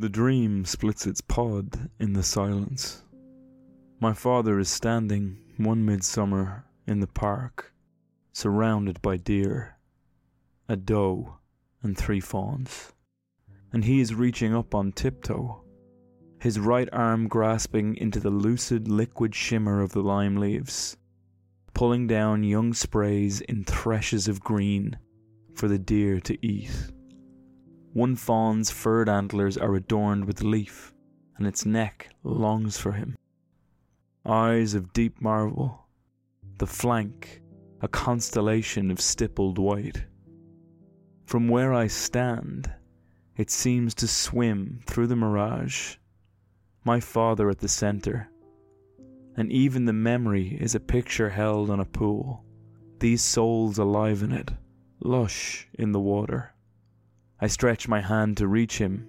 The dream splits its pod in the silence. My father is standing one midsummer in the park, surrounded by deer, a doe, and three fawns. And he is reaching up on tiptoe, his right arm grasping into the lucid liquid shimmer of the lime leaves, pulling down young sprays in threshes of green for the deer to eat. One fawn's furred antlers are adorned with leaf, and its neck longs for him. Eyes of deep marble, the flank a constellation of stippled white. From where I stand, it seems to swim through the mirage, my father at the centre, and even the memory is a picture held on a pool, these souls alive in it, lush in the water. I stretch my hand to reach him,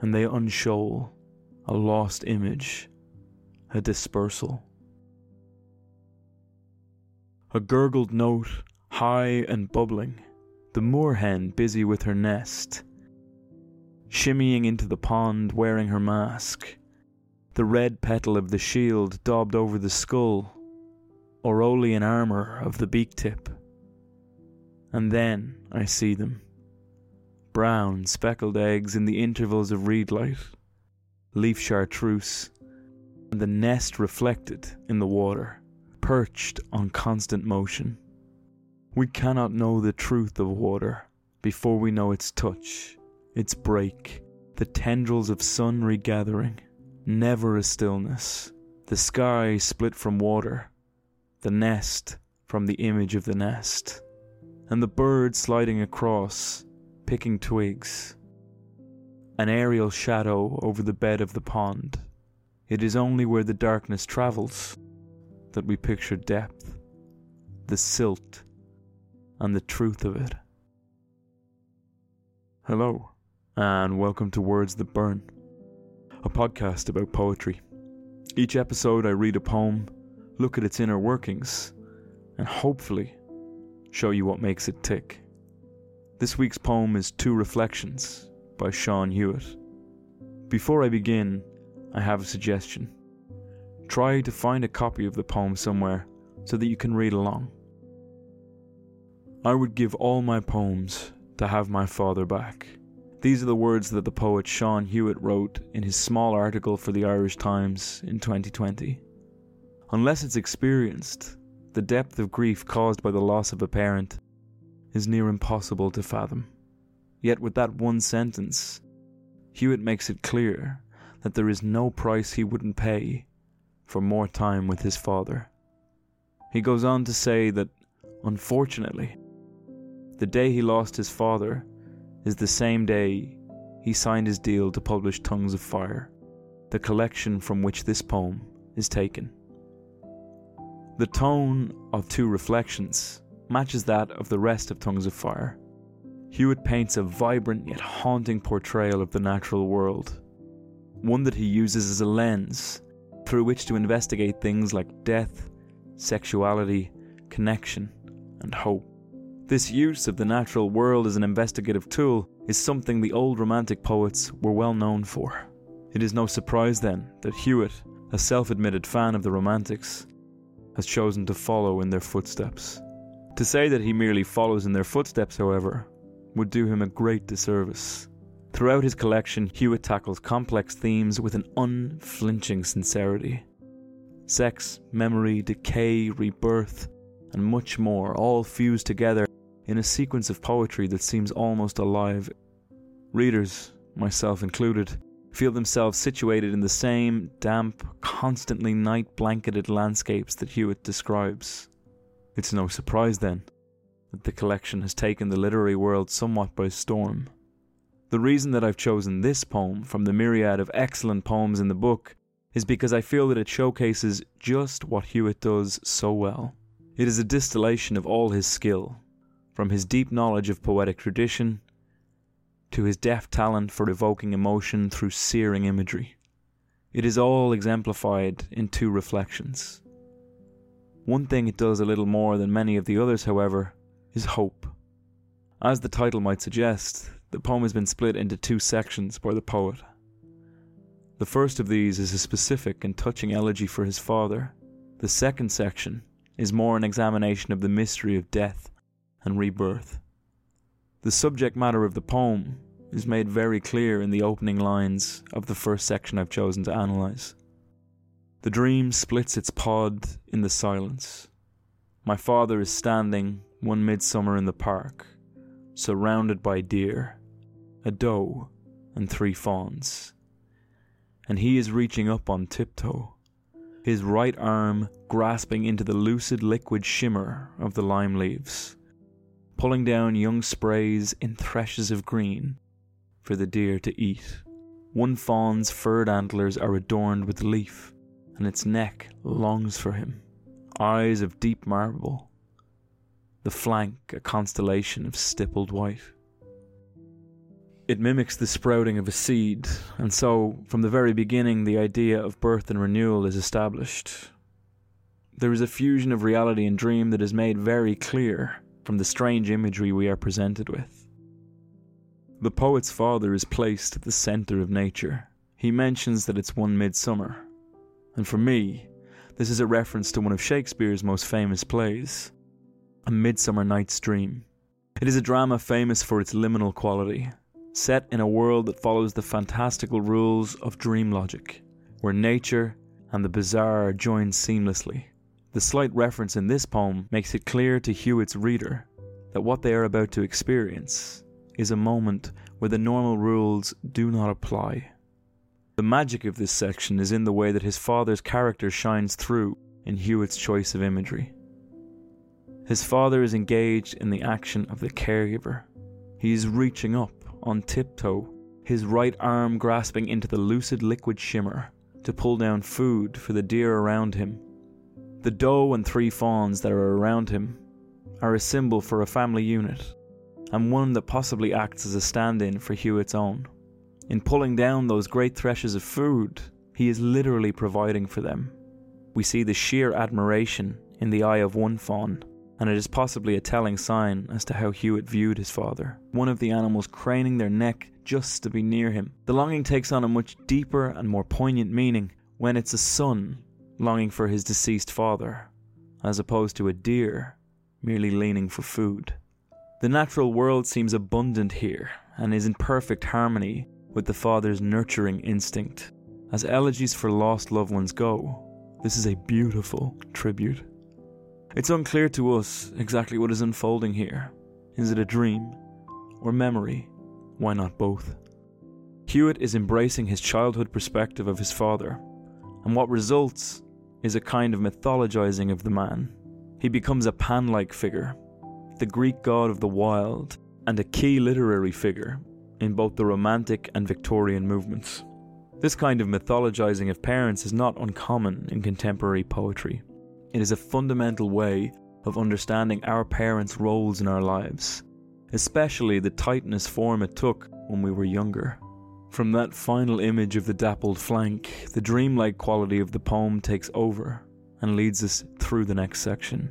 and they unshoal a lost image, a dispersal. A gurgled note, high and bubbling, the moorhen busy with her nest, shimmying into the pond wearing her mask, the red petal of the shield daubed over the skull, Aureolin armour of the beak tip. And then I see them brown, speckled eggs in the intervals of reed light, leaf chartreuse, and the nest reflected in the water, perched on constant motion. We cannot know the truth of water before we know its touch, its break, the tendrils of sun regathering, never a stillness, the sky split from water, the nest from the image of the nest, and the bird sliding across picking twigs. An aerial shadow over the bed of the pond. It is only where the darkness travels that we picture depth, the silt, and the truth of it. Hello, and welcome to Words That Burn, a podcast about poetry. Each episode, I read a poem, look at its inner workings, and hopefully show you what makes it tick. This week's poem is Two Reflections by Sean Hewitt. Before I begin, I have a suggestion. Try to find a copy of the poem somewhere so that you can read along. I would give all my poems to have my father back. These are the words that the poet Sean Hewitt wrote in his small article for the Irish Times in 2020. Unless it's experienced, the depth of grief caused by the loss of a parent is near impossible to fathom. Yet, with that one sentence, Hewitt makes it clear that there is no price he wouldn't pay for more time with his father. He goes on to say that, unfortunately, the day he lost his father is the same day he signed his deal to publish Tongues of Fire, the collection from which this poem is taken. The tone of two reflections matches that of the rest of Tongues of Fire. Hewitt paints a vibrant yet haunting portrayal of the natural world, one that he uses as a lens through which to investigate things like death, sexuality, connection, and hope. This use of the natural world as an investigative tool is something the old Romantic poets were well known for. It is no surprise then that Hewitt, a self admitted fan of the Romantics, has chosen to follow in their footsteps. To say that he merely follows in their footsteps, however, would do him a great disservice. Throughout his collection, Hewitt tackles complex themes with an unflinching sincerity. Sex, memory, decay, rebirth, and much more, all fused together in a sequence of poetry that seems almost alive. Readers, myself included, feel themselves situated in the same damp, constantly night blanketed landscapes that Hewitt describes. It's no surprise, then, that the collection has taken the literary world somewhat by storm. The reason that I've chosen this poem from the myriad of excellent poems in the book is because I feel that it showcases just what Hewitt does so well. It is a distillation of all his skill, from his deep knowledge of poetic tradition to his deft talent for evoking emotion through searing imagery. It is all exemplified in two reflections. One thing it does a little more than many of the others, however, is hope. As the title might suggest, the poem has been split into two sections by the poet. The first of these is a specific and touching elegy for his father. The second section is more an examination of the mystery of death and rebirth. The subject matter of the poem is made very clear in the opening lines of the first section I've chosen to analyse. The dream splits its pod in the silence. My father is standing one midsummer in the park, surrounded by deer, a doe, and three fawns. And he is reaching up on tiptoe, his right arm grasping into the lucid liquid shimmer of the lime leaves, pulling down young sprays in threshes of green for the deer to eat. One fawn's furred antlers are adorned with leaf, and its neck longs for him, eyes of deep marble, the flank a constellation of stippled white. It mimics the sprouting of a seed, and so, from the very beginning, the idea of birth and renewal is established. There is a fusion of reality and dream that is made very clear from the strange imagery we are presented with. The poet's father is placed at the centre of nature. He mentions that it's one midsummer. And for me, this is a reference to one of Shakespeare's most famous plays, A Midsummer Night's Dream. It is a drama famous for its liminal quality, set in a world that follows the fantastical rules of dream logic, where nature and the bizarre are joined seamlessly. The slight reference in this poem makes it clear to Hewitt's reader that what they are about to experience is a moment where the normal rules do not apply. The magic of this section is in the way that his father's character shines through in Hewitt's choice of imagery. His father is engaged in the action of the caregiver. He is reaching up on tiptoe, his right arm grasping into the lucid liquid shimmer to pull down food for the deer around him. The doe and three fawns that are around him are a symbol for a family unit and one that possibly acts as a stand in for Hewitt's own. In pulling down those great threshes of food, he is literally providing for them. We see the sheer admiration in the eye of one fawn, and it is possibly a telling sign as to how Hewitt viewed his father. One of the animals craning their neck just to be near him. The longing takes on a much deeper and more poignant meaning when it's a son longing for his deceased father, as opposed to a deer merely leaning for food. The natural world seems abundant here and is in perfect harmony with the father's nurturing instinct. As elegies for lost loved ones go, this is a beautiful tribute. It's unclear to us exactly what is unfolding here. Is it a dream or memory? Why not both? Hewitt is embracing his childhood perspective of his father, and what results is a kind of mythologizing of the man. He becomes a Pan like figure the Greek god of the wild, and a key literary figure in both the Romantic and Victorian movements. This kind of mythologizing of parents is not uncommon in contemporary poetry. It is a fundamental way of understanding our parents' roles in our lives, especially the titanous form it took when we were younger. From that final image of the dappled flank, the dreamlike quality of the poem takes over and leads us through the next section.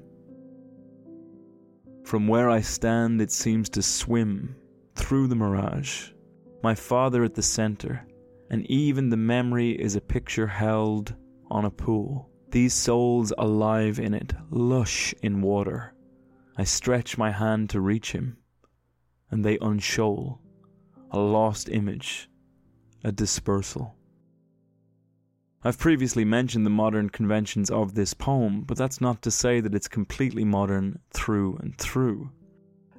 From where I stand, it seems to swim through the mirage. My father at the center, and even the memory is a picture held on a pool. These souls alive in it, lush in water. I stretch my hand to reach him, and they unshoal. A lost image, a dispersal. I've previously mentioned the modern conventions of this poem, but that's not to say that it's completely modern through and through.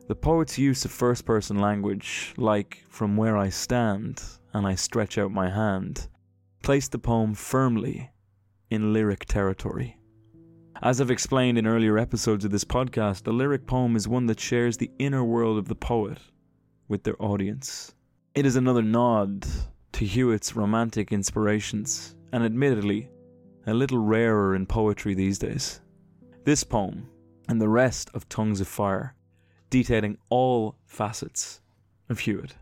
The poet's use of first person language, like from where I stand and I stretch out my hand, placed the poem firmly in lyric territory. As I've explained in earlier episodes of this podcast, the lyric poem is one that shares the inner world of the poet with their audience. It is another nod to Hewitt's romantic inspirations and admittedly, a little rarer in poetry these days. This poem, and the rest of Tongues of Fire, detailing all facets of Hewitt.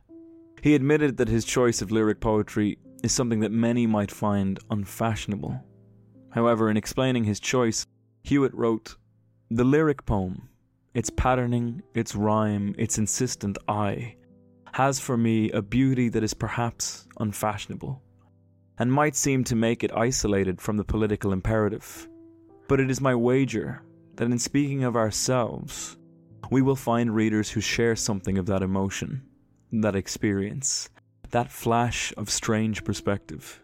He admitted that his choice of lyric poetry is something that many might find unfashionable. However, in explaining his choice, Hewitt wrote The lyric poem, its patterning, its rhyme, its insistent I, has for me a beauty that is perhaps unfashionable, and might seem to make it isolated from the political imperative. But it is my wager that in speaking of ourselves, we will find readers who share something of that emotion, that experience, that flash of strange perspective.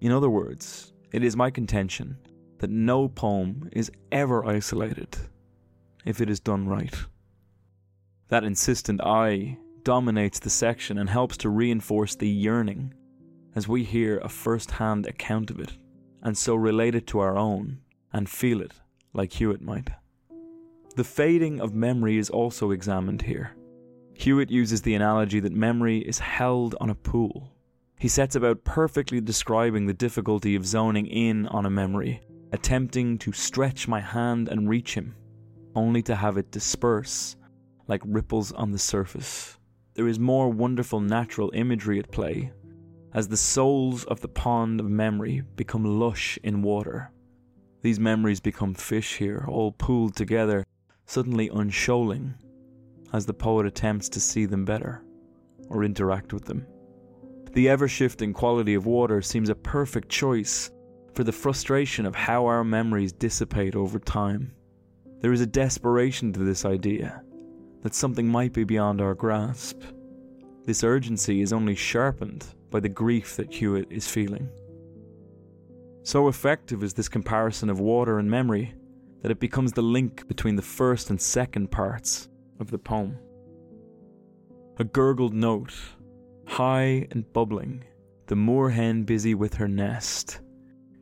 In other words, it is my contention that no poem is ever isolated if it is done right. That insistent I dominates the section and helps to reinforce the yearning as we hear a first hand account of it, and so relate it to our own and feel it like Hewitt might. The fading of memory is also examined here. Hewitt uses the analogy that memory is held on a pool. He sets about perfectly describing the difficulty of zoning in on a memory, attempting to stretch my hand and reach him, only to have it disperse like ripples on the surface. There is more wonderful natural imagery at play, as the souls of the pond of memory become lush in water. These memories become fish here, all pooled together suddenly unshoaling as the poet attempts to see them better or interact with them. The ever shifting quality of water seems a perfect choice for the frustration of how our memories dissipate over time. There is a desperation to this idea that something might be beyond our grasp. This urgency is only sharpened by the grief that Hewitt is feeling. So effective is this comparison of water and memory that it becomes the link between the first and second parts of the poem. A gurgled note, high and bubbling, the moorhen busy with her nest,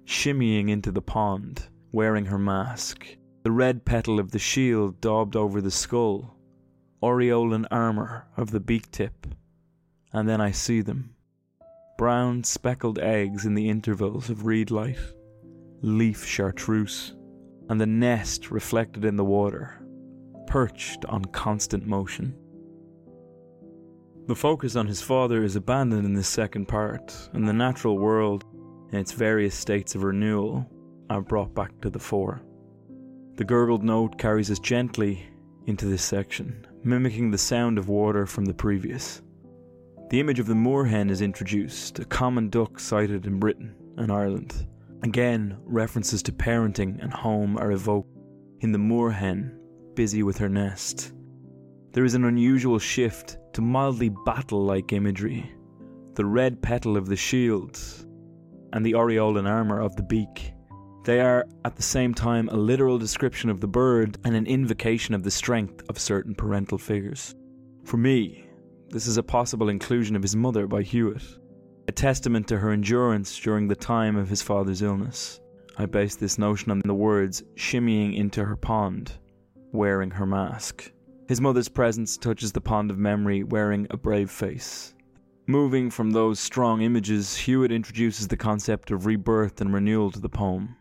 shimmying into the pond, wearing her mask, the red petal of the shield daubed over the skull, aureolin armour of the beak tip, and then I see them. Brown speckled eggs in the intervals of reed light, leaf chartreuse and the nest reflected in the water, perched on constant motion. The focus on his father is abandoned in this second part, and the natural world, in its various states of renewal, are brought back to the fore. The gurgled note carries us gently into this section, mimicking the sound of water from the previous. The image of the moorhen is introduced, a common duck sighted in Britain and Ireland. Again, references to parenting and home are evoked in the moorhen, busy with her nest. There is an unusual shift to mildly battle like imagery. The red petal of the shield and the aureolin armour of the beak. They are at the same time a literal description of the bird and an invocation of the strength of certain parental figures. For me, this is a possible inclusion of his mother by Hewitt, testament to her endurance during the time of his father's illness. I base this notion on the words shimmying into her pond, wearing her mask. His mother's presence touches the pond of memory, wearing a brave face. Moving from those strong images, Hewitt introduces the concept of rebirth and renewal to the poem.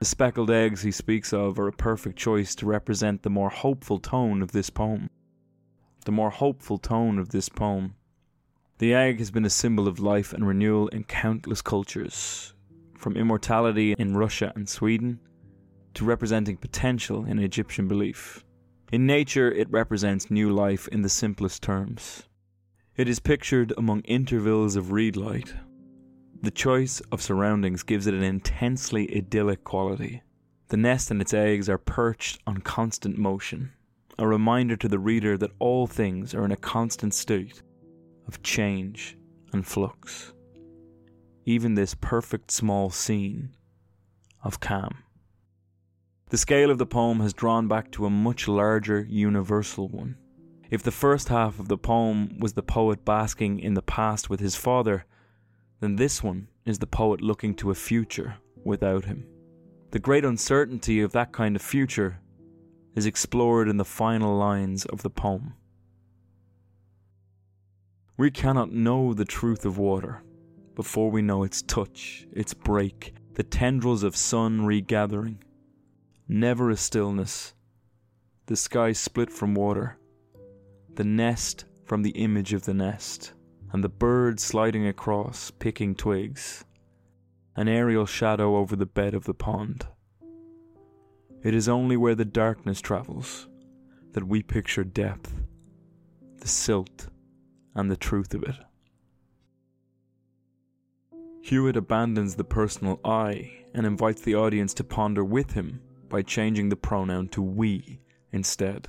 The speckled eggs he speaks of are a perfect choice to represent the more hopeful tone of this poem. The more hopeful tone of this poem the egg has been a symbol of life and renewal in countless cultures, from immortality in Russia and Sweden to representing potential in Egyptian belief. In nature, it represents new life in the simplest terms. It is pictured among intervals of reed light. The choice of surroundings gives it an intensely idyllic quality. The nest and its eggs are perched on constant motion, a reminder to the reader that all things are in a constant state of change and flux. Even this perfect small scene of calm. The scale of the poem has drawn back to a much larger universal one. If the first half of the poem was the poet basking in the past with his father, then this one is the poet looking to a future without him. The great uncertainty of that kind of future is explored in the final lines of the poem. We cannot know the truth of water before we know its touch, its break, the tendrils of sun regathering. Never a stillness. The sky split from water, the nest from the image of the nest, and the bird sliding across, picking twigs. An aerial shadow over the bed of the pond. It is only where the darkness travels that we picture depth, the silt and the truth of it. Hewitt abandons the personal I and invites the audience to ponder with him by changing the pronoun to we instead.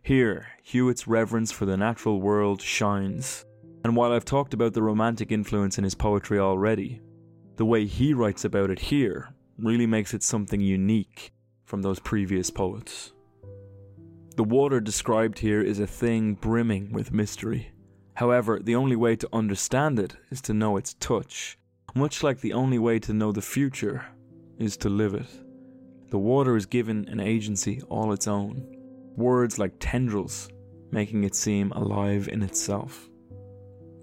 Here, Hewitt's reverence for the natural world shines, and while I've talked about the romantic influence in his poetry already, the way he writes about it here really makes it something unique from those previous poets. The water described here is a thing brimming with mystery. However, the only way to understand it is to know its touch, much like the only way to know the future is to live it. The water is given an agency all its own, words like tendrils, making it seem alive in itself.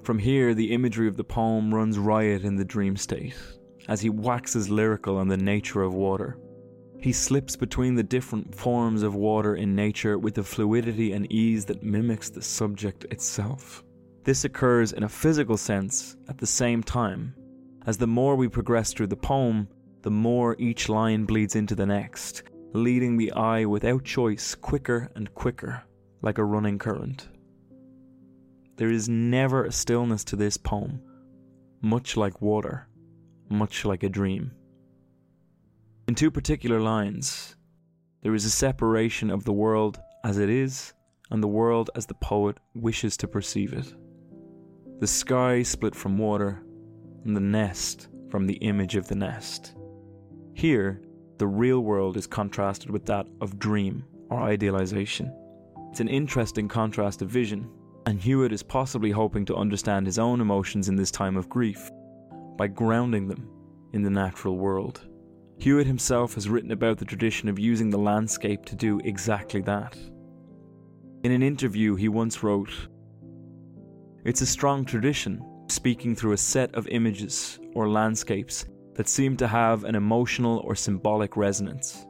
From here, the imagery of the poem runs riot in the dream state, as he waxes lyrical on the nature of water. He slips between the different forms of water in nature with a fluidity and ease that mimics the subject itself. This occurs in a physical sense at the same time, as the more we progress through the poem, the more each line bleeds into the next, leading the eye without choice quicker and quicker, like a running current. There is never a stillness to this poem, much like water, much like a dream. In two particular lines, there is a separation of the world as it is and the world as the poet wishes to perceive it. The sky split from water, and the nest from the image of the nest. Here, the real world is contrasted with that of dream or idealization. It's an interesting contrast of vision, and Hewitt is possibly hoping to understand his own emotions in this time of grief by grounding them in the natural world. Hewitt himself has written about the tradition of using the landscape to do exactly that. In an interview, he once wrote It's a strong tradition, speaking through a set of images or landscapes that seem to have an emotional or symbolic resonance.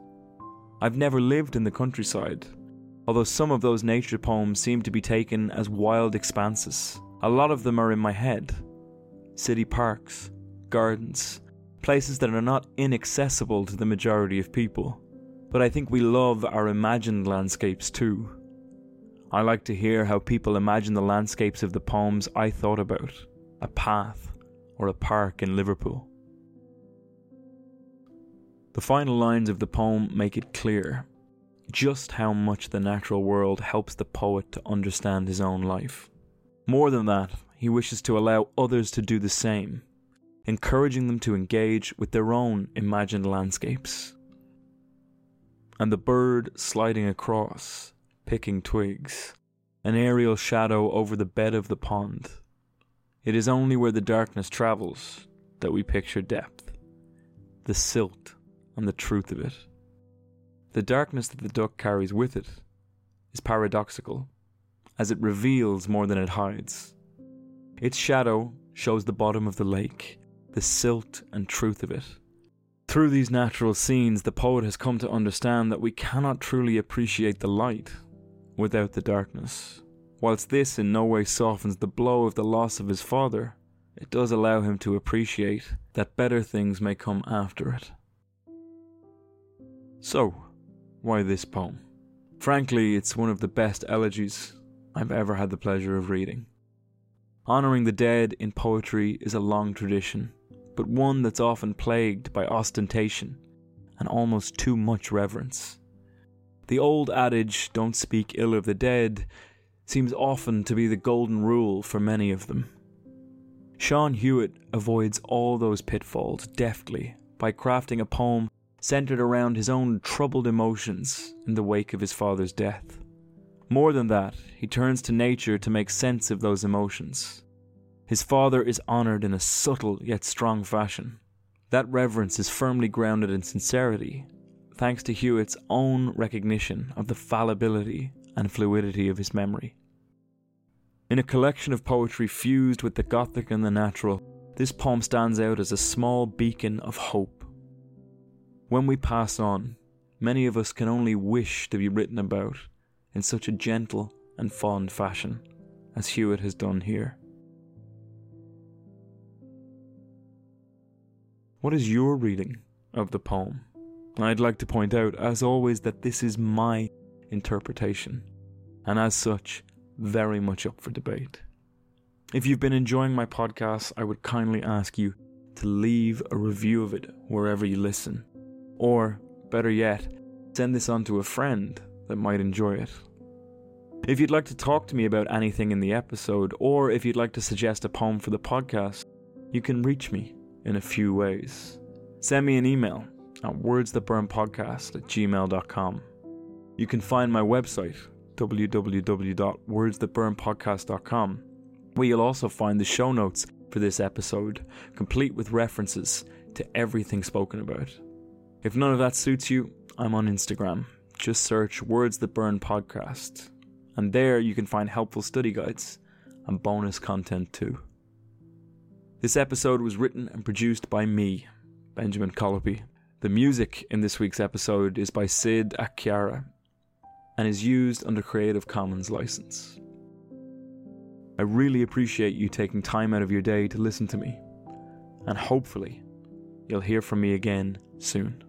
I've never lived in the countryside, although some of those nature poems seem to be taken as wild expanses. A lot of them are in my head city parks, gardens, places that are not inaccessible to the majority of people. But I think we love our imagined landscapes too. I like to hear how people imagine the landscapes of the poems I thought about a path or a park in Liverpool. The final lines of the poem make it clear just how much the natural world helps the poet to understand his own life. More than that, he wishes to allow others to do the same encouraging them to engage with their own imagined landscapes. And the bird sliding across, picking twigs, an aerial shadow over the bed of the pond. It is only where the darkness travels that we picture depth, the silt and the truth of it. The darkness that the duck carries with it is paradoxical, as it reveals more than it hides. Its shadow shows the bottom of the lake, the silt and truth of it. Through these natural scenes, the poet has come to understand that we cannot truly appreciate the light without the darkness. Whilst this in no way softens the blow of the loss of his father, it does allow him to appreciate that better things may come after it. So, why this poem? Frankly, it's one of the best elegies I've ever had the pleasure of reading. Honouring the dead in poetry is a long tradition, but one that's often plagued by ostentation and almost too much reverence. The old adage, don't speak ill of the dead, seems often to be the golden rule for many of them. Sean Hewitt avoids all those pitfalls deftly by crafting a poem centered around his own troubled emotions in the wake of his father's death. More than that, he turns to nature to make sense of those emotions. His father is honoured in a subtle yet strong fashion. That reverence is firmly grounded in sincerity, thanks to Hewitt's own recognition of the fallibility and fluidity of his memory. In a collection of poetry fused with the Gothic and the natural, this poem stands out as a small beacon of hope. When we pass on, many of us can only wish to be written about in such a gentle and fond fashion as Hewitt has done here. What is your reading of the poem? I'd like to point out, as always, that this is my interpretation, and as such, very much up for debate. If you've been enjoying my podcast, I would kindly ask you to leave a review of it wherever you listen. Or, better yet, send this on to a friend that might enjoy it. If you'd like to talk to me about anything in the episode, or if you'd like to suggest a poem for the podcast, you can reach me in a few ways. Send me an email at wordsthatburnpodcast at gmail.com. You can find my website, www.wordsthatburnpodcast.com, where you'll also find the show notes for this episode, complete with references to everything spoken about. If none of that suits you, I'm on Instagram. Just search Words That Burn Podcast, and there you can find helpful study guides and bonus content too. This episode was written and produced by me, Benjamin Colopy. The music in this week's episode is by Sid Akiara and is used under Creative Commons license. I really appreciate you taking time out of your day to listen to me, and hopefully, you'll hear from me again soon.